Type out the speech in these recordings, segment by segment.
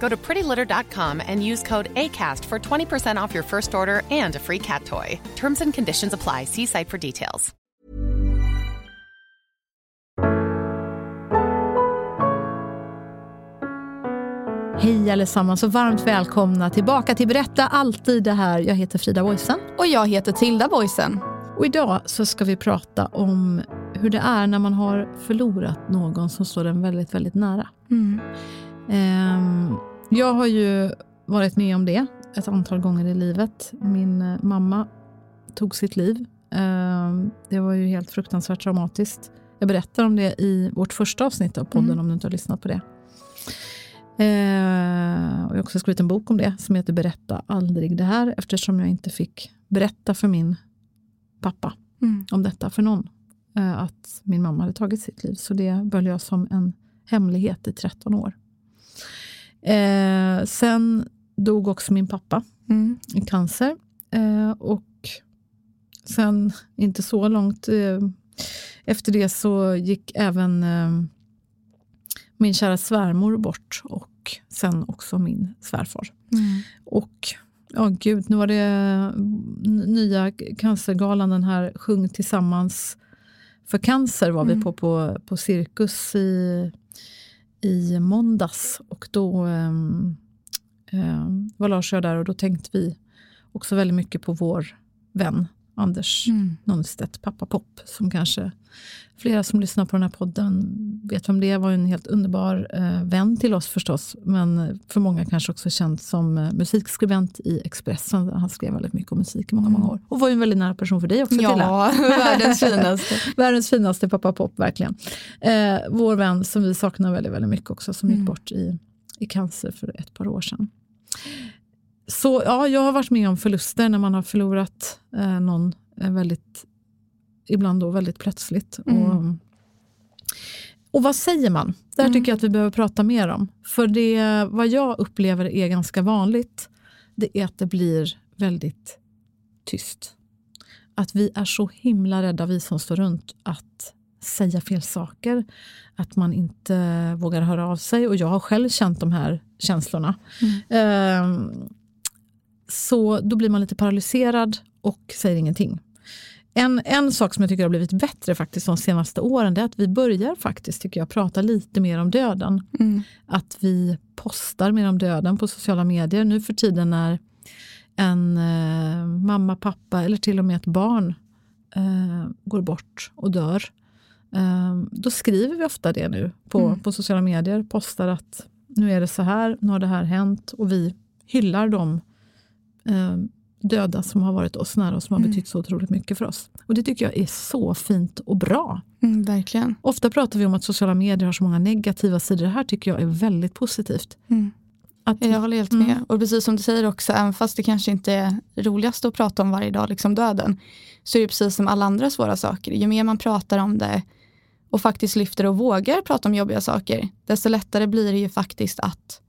Go to prettylitter.com and use code ACAST for 20% off your first order and a free cat toy. Terms and conditions apply. See site for details. Hej allesammans och varmt välkomna tillbaka till Berätta alltid det här. Jag heter Frida Boysen. Och jag heter Tilda Boysen. Och idag så ska vi prata om hur det är när man har förlorat någon som står en väldigt, väldigt nära. Mm. Ehm, jag har ju varit med om det ett antal gånger i livet. Min eh, mamma tog sitt liv. Ehm, det var ju helt fruktansvärt traumatiskt. Jag berättar om det i vårt första avsnitt av podden Mm. om du inte har lyssnat på det. Ehm, jag har också skrivit en bok om det som heter Berätta aldrig det här eftersom jag inte fick berätta för min pappa Mm. om detta för någon. eh, Att min mamma hade tagit sitt liv. Så det höll jag som en hemlighet i 13 år. Eh, sen dog också min pappa Mm. i cancer. Eh, och sen, inte så långt eh, efter det så gick även eh, min kära svärmor bort och sen också min svärfar. Mm. Och ja, gud, nu var det nya cancergalan, den här Sjung tillsammans för cancer var vi Mm. på, på på Cirkus i, i måndags. Och då eh, var Lars och jag där och då tänkte vi också väldigt mycket på vår vän Anders Mm. Nonstedt, pappa Pop, som kanske flera som lyssnar på den här podden vet vem det är. var en helt underbar eh, vän till oss förstås, men för många kanske också känd som eh, musikskribent i Expressen. Han skrev väldigt mycket om musik i många, många år. Och var ju en väldigt nära person för dig också, Tilla. Ja, världens finaste. Världens finaste pappa Pop, verkligen. Eh, vår vän som vi saknar väldigt, väldigt mycket också, som gick Mm. bort i, i cancer för ett par år sedan. Så ja, jag har varit med om förluster när man har förlorat eh, någon eh, väldigt, ibland då väldigt plötsligt. Mm. Och, och vad säger man? Det här Mm. tycker jag att vi behöver prata mer om. För det vad jag upplever är ganska vanligt, det är att det blir väldigt tyst. Att vi är så himla rädda, vi som står runt, att säga fel saker. Att man inte vågar höra av sig. Och jag har själv känt de här känslorna. Ehm, så då blir man lite paralyserad och säger ingenting. En, en sak som jag tycker har blivit bättre faktiskt de senaste åren, det är att vi börjar faktiskt, tycker jag, prata lite mer om döden. Mm. Att vi postar mer om döden på sociala medier. Nu för tiden när en eh, mamma, pappa eller till och med ett barn eh, går bort och dör. Eh, då skriver vi ofta det nu på, Mm. på sociala medier. Postar att nu är det så här, nu har det här hänt. Och vi hyllar de eh, döda som har varit oss nära och som har Mm. betytt så otroligt mycket för oss. Och det tycker jag är så fint och bra. Mm, verkligen. Ofta pratar vi om att sociala medier har så många negativa sidor. Det här tycker jag är väldigt positivt. Mm. Att, Jag håller helt Mm. med. Och precis som du säger också, även fast det kanske inte är roligast att prata om varje dag, liksom döden, så är det precis som alla andra svåra saker. Ju mer man pratar om det och faktiskt lyfter och vågar prata om jobbiga saker, desto lättare blir det ju faktiskt att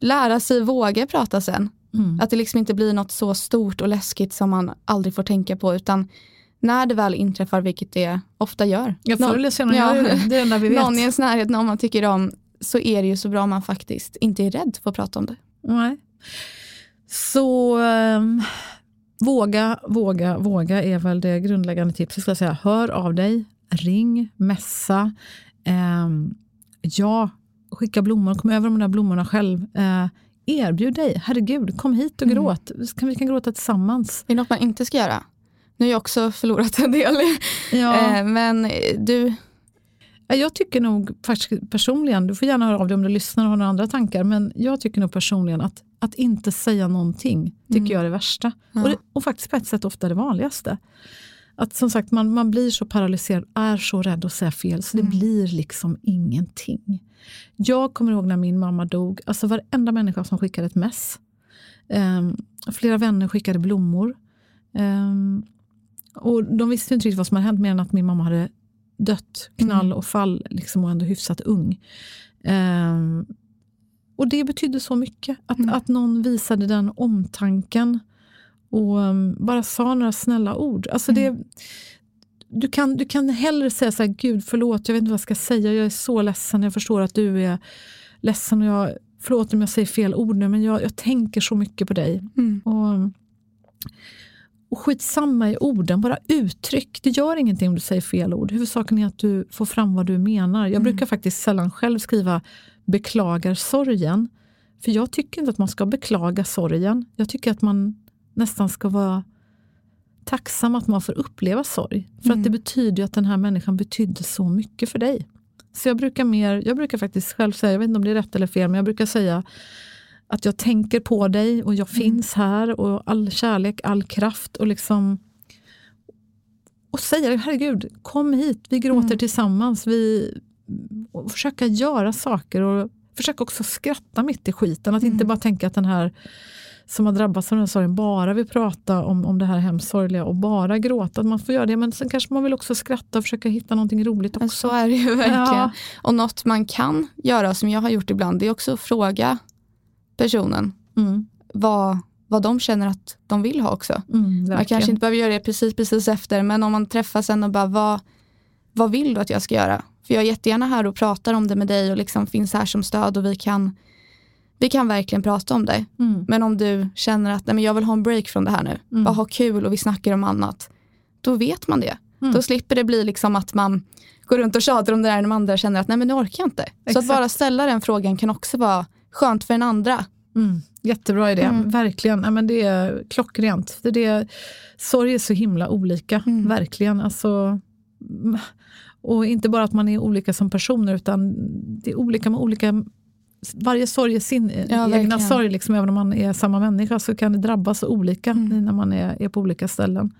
lära sig våga prata sen. Mm. Att det liksom inte blir något så stort och läskigt som man aldrig får tänka på, utan när det väl inträffar, vilket det ofta gör. Ja, förr eller senare Ja. gör det. Det är det vi vet. Någon i ens närhet, någon man tycker om, så är det ju så bra om man faktiskt inte är rädd för att prata om det. Nej. Så ehm, våga, våga, våga är väl det grundläggande tipset. Ska jag säga. Hör av dig, ring, messa. ehm, ja, skicka blommor, kom över de där blommorna själv. Eh, erbjud dig, herregud, kom hit och Mm. gråt. Kan, vi kan gråta tillsammans. Är det något man inte ska göra? Nu har jag också förlorat en del. Ja. Eh, Men du, Ja, Jag tycker nog faktiskt personligen, du får gärna höra av dig om du lyssnar och har några andra tankar, men jag tycker nog personligen att, att inte säga någonting tycker jag är det värsta. Ja. Och, det, och faktiskt på ett sätt ofta det vanligaste. Att som sagt, man, man blir så paralyserad, är så rädd att säga fel, så det blir liksom ingenting. Jag kommer ihåg när min mamma dog, alltså varenda människa som skickade ett mess. Ehm, flera vänner skickade blommor. Ehm, och de visste inte riktigt vad som hade hänt mer än att min mamma hade dött, knall och fall liksom, och ändå hyfsat ung. Ehm, och det betydde så mycket, att, att någon visade den omtanken och um, bara sa några snälla ord. Alltså det, du, kan, du kan hellre säga så här, Gud förlåt, jag vet inte vad jag ska säga, jag är så ledsen, jag förstår att du är ledsen och jag, förlåt om jag säger fel ord nu, men jag, jag tänker så mycket på dig. Mm. Och, och skitsamma i orden, bara uttryck. Det gör ingenting om du säger fel ord. Huvudsaken är att du får fram vad du menar. Jag brukar faktiskt sällan själv skriva beklagar sorgen. För jag tycker inte att man ska beklaga sorgen. Jag tycker att man nästan ska vara tacksam att man får uppleva sorg. För att det betyder ju att den här människan betydde så mycket för dig. Så jag brukar, mer, jag brukar faktiskt själv säga, jag vet inte om det är rätt eller fel, men jag brukar säga att jag tänker på dig och jag finns här och all kärlek, all kraft och liksom och säga herregud, kom hit, vi gråter tillsammans. Vi och försöka göra saker och försöka också skratta mitt i skiten. Att inte bara tänka att den här som har drabbats av den här sorgen bara vill prata om, om det här hemskt sorgliga och bara gråta. Man får göra det, men sen kanske man vill också skratta och försöka hitta någonting roligt också. så är det ju verkligen. Ja. Och något man kan göra, som jag har gjort ibland, det är också att fråga personen Mm, vad, vad de känner att de vill ha också. mm, Man kanske inte behöver göra det precis, precis efter, men om man träffas sen och bara, vad, vad vill du att jag ska göra? För jag är jättegärna här och pratar om det med dig och liksom finns här som stöd och vi kan, vi kan verkligen prata om det. Mm. Men om du känner att Nej, men jag vill ha en break från det här nu, Mm. bara ha kul och vi snackar om annat, då vet man det. Mm. Då slipper det bli liksom att man går runt och tjatar om det där när de andra känner att nej men nu orkar jag inte. Så att Exakt. bara ställa den frågan kan också vara skönt för den andra. Mm, jättebra idé, Mm. verkligen. Ja, men det är klockrent. Det är det, sorg är så himla olika, Mm. verkligen. Alltså, och inte bara att man är olika som personer, utan det är olika med olika varje sorg är sin Ja, egna verkligen. sorg, liksom, även om man är samma människa så kan det drabba så olika Mm. när man är, är på olika ställen.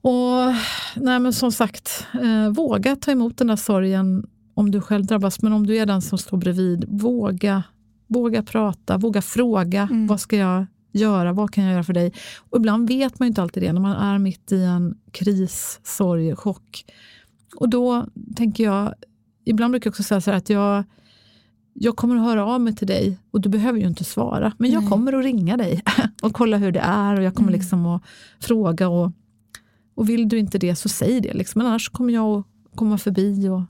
Och nej, men Som sagt, eh, våga ta emot den där sorgen om du själv drabbas, men om du är den som står bredvid, våga Våga prata, våga fråga. Mm. Vad ska jag göra? Vad kan jag göra för dig? Och ibland vet man ju inte alltid det när man är mitt i en kris, sorg, chock. Och då tänker jag, ibland brukar jag också säga så här att jag, jag kommer att höra av mig till dig och du behöver ju inte svara. Men jag Nej. kommer att ringa dig och kolla hur det är och jag kommer Mm. liksom att fråga. Och, och vill du inte det så säg det. Liksom. Men annars kommer jag att komma förbi och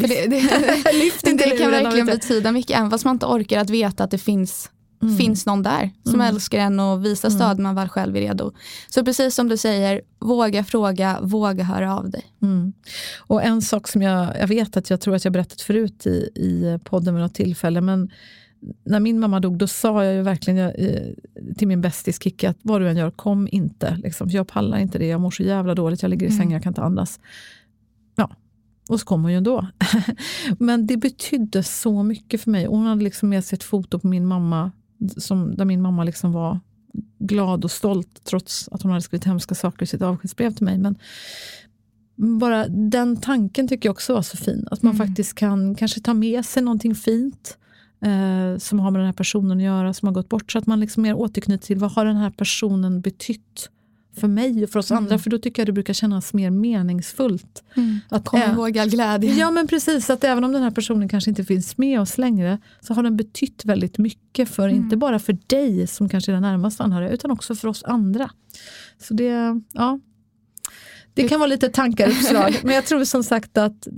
För det, det, Lyft inte det kan verkligen betyda mycket, även fast man inte orkar att veta att det finns, Mm. finns någon där som Mm. älskar en och visar stöd när man väl själv är redo. Så precis som du säger, våga fråga, våga höra av dig. Mm. Och en sak som jag, jag vet att jag tror att jag berättat förut i, i podden vid något tillfälle, men när min mamma dog, då sa jag ju verkligen jag, eh, till min bästis Kikki att vad du än gör, kom inte. Liksom, jag pallar inte det, jag mår så jävla dåligt, jag ligger i sängen, jag kan inte andas. Ja, och så kom hon ju ändå. Men det betydde så mycket för mig. Hon hade liksom med sig ett foto på min mamma, som, där min mamma liksom var glad och stolt trots att hon hade skrivit hemska saker i sitt avskedsbrev till mig. Men bara den tanken tycker jag också var så fin. Att man Mm. faktiskt kan kanske ta med sig någonting fint eh, som har med den här personen att göra, som har gått bort. Så att man liksom mer återknyter till vad har den här personen betytt för mig och för oss Mm. andra. För då tycker jag det brukar kännas mer meningsfullt. Att Kom ä- ihåg all glädje. Ja men precis, att även om den här personen kanske inte finns med oss längre så har den betytt väldigt mycket för, Mm. inte bara för dig som kanske är den närmaste anhöriga, utan också för oss andra. Så det, ja. Det kan vara lite tankar och uppslag, men jag tror som sagt att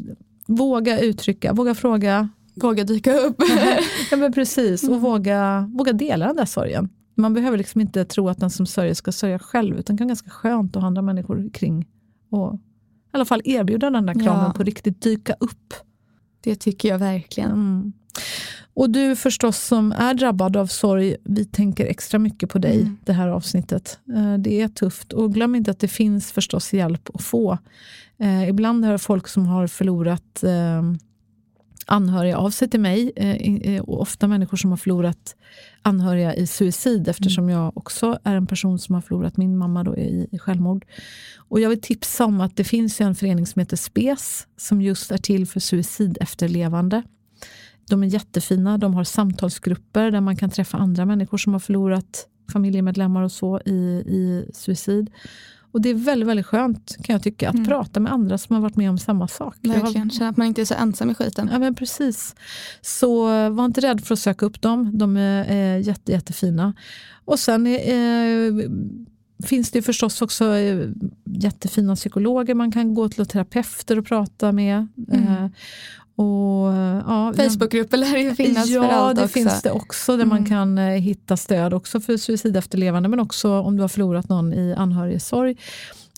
våga uttrycka, våga fråga, Våga dyka upp. ja men precis, Mm. och våga, våga dela den där sorgen. Man behöver liksom inte tro att den som sörjer ska sörja själv, utan det kan vara ganska skönt att ha andra människor kring och i alla fall erbjuda den där kramen Ja. på riktigt dyka upp. Det tycker jag verkligen. Mm. Och du förstås som är drabbad av sorg, vi tänker extra mycket på dig Mm. det här avsnittet. Eh, Det är tufft och glöm inte att det finns förstås hjälp att få. Eh, ibland har folk som har förlorat eh, anhöriga av sig till mig eh, eh, och ofta människor som har förlorat anhöriga i suicid eftersom jag också är en person som har förlorat min mamma då i, i självmord. Och jag vill tipsa om att det finns en förening som heter SPES som just är till för suicid efterlevande. De är jättefina. De har samtalsgrupper där man kan träffa andra människor som har förlorat familjemedlemmar och så i, i suicid. Och Det är väldigt, väldigt skönt kan jag tycka att prata med andra som har varit med om samma sak. Verkligen, känna att man inte är så ensam i skiten. Ja, men precis. Så var inte rädd för att söka upp dem. De är eh, jätte, jättefina. Och sen eh, finns det förstås också eh, jättefina psykologer man kan gå till och terapeuter och prata med. Eh, och, ja, Facebookgrupper lär det ju finnas ja, för allt det också. finns det också där man Mm. kan eh, hitta stöd också för suicidefterlevande men också om du har förlorat någon i anhörigsorg.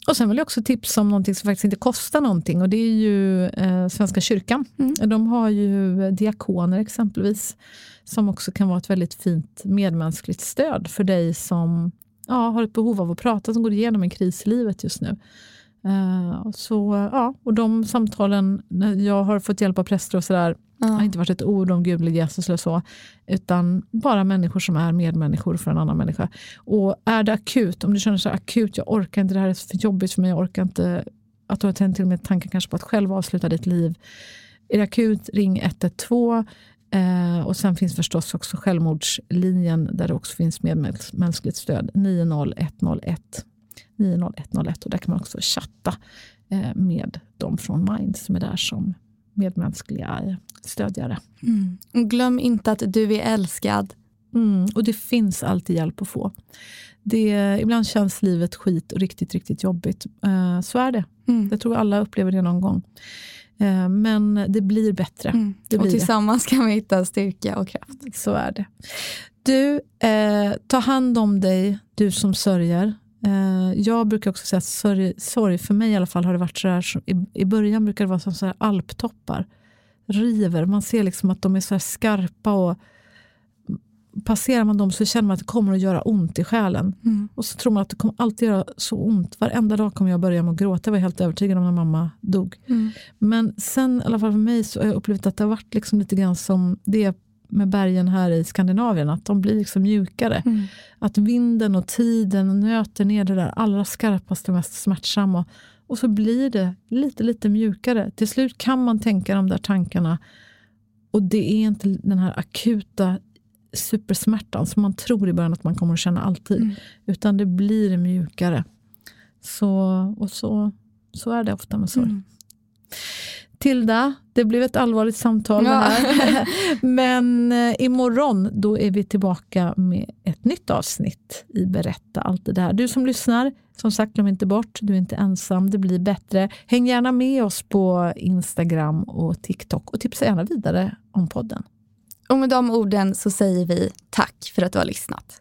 Och sen vill jag också tipsa om någonting som faktiskt inte kostar någonting och det är ju eh, Svenska kyrkan. Mm. De har ju diakoner exempelvis som också kan vara ett väldigt fint medmänskligt stöd för dig som ja, har ett behov av att prata, som går igenom en kris i livet just nu. Eh, så, ja, och de samtalen, när jag har fått hjälp av präster och sådär, det har Ja. inte varit ett ord om Gud eller Jesus eller så, utan bara människor som är medmänniskor för en annan människa. Och är det akut, om du känner så här akut, jag orkar inte, det här är för jobbigt för mig, jag orkar inte, att du har tänt till och med tanken kanske på att själv avsluta ditt liv. Är det akut, ring 112. Eh, och sen finns förstås också självmordslinjen där det också finns medmänskligt stöd, 90101. 90101 och där kan man också chatta eh, med de från Mind som är där som medmänskliga stödjare. Mm. Och glöm inte att du är älskad. Mm, och det finns alltid hjälp att få. Det, ibland känns livet skit och riktigt, riktigt jobbigt. Eh, så är det. Mm. Jag tror alla upplever det någon gång. Eh, men det blir bättre. Mm. Det och blir det. tillsammans kan vi hitta styrka och kraft. Så är det. Du, eh, ta hand om dig, du som sörjer. Eh, jag brukar också säga att sorg, sorg, för mig i alla fall, har det varit så här, i, i början brukar det vara som så här alptoppar. River, man ser liksom att de är så här skarpa och passerar man dem så känner man att det kommer att göra ont i själen. Mm. Och så tror man att det kommer alltid göra så ont. Varenda dag kommer jag börja med att gråta. Jag var helt övertygad om när mamma dog. Mm. Men sen, i alla fall för mig, så har jag upplevt att det har varit liksom lite grann som det med bergen här i Skandinavien, att de blir liksom mjukare. Mm. Att vinden och tiden nöter ner det där allra skarpaste och mest smärtsamma. Och så blir det lite, lite mjukare. Till slut kan man tänka de där tankarna och det är inte den här akuta supersmärtan som man tror i början att man kommer att känna alltid. Mm. Utan det blir mjukare. Så, och så, så är det ofta med sorg. Mm. Tilda, det blev ett allvarligt samtal Ja. här. Men eh, imorgon då är vi tillbaka med ett nytt avsnitt i Berätta allt det där. Du som lyssnar, som sagt glöm inte bort, du är inte ensam, det blir bättre. Häng gärna med oss på Instagram och TikTok och tipsa gärna vidare om podden. Och med de orden så säger vi tack för att du har lyssnat.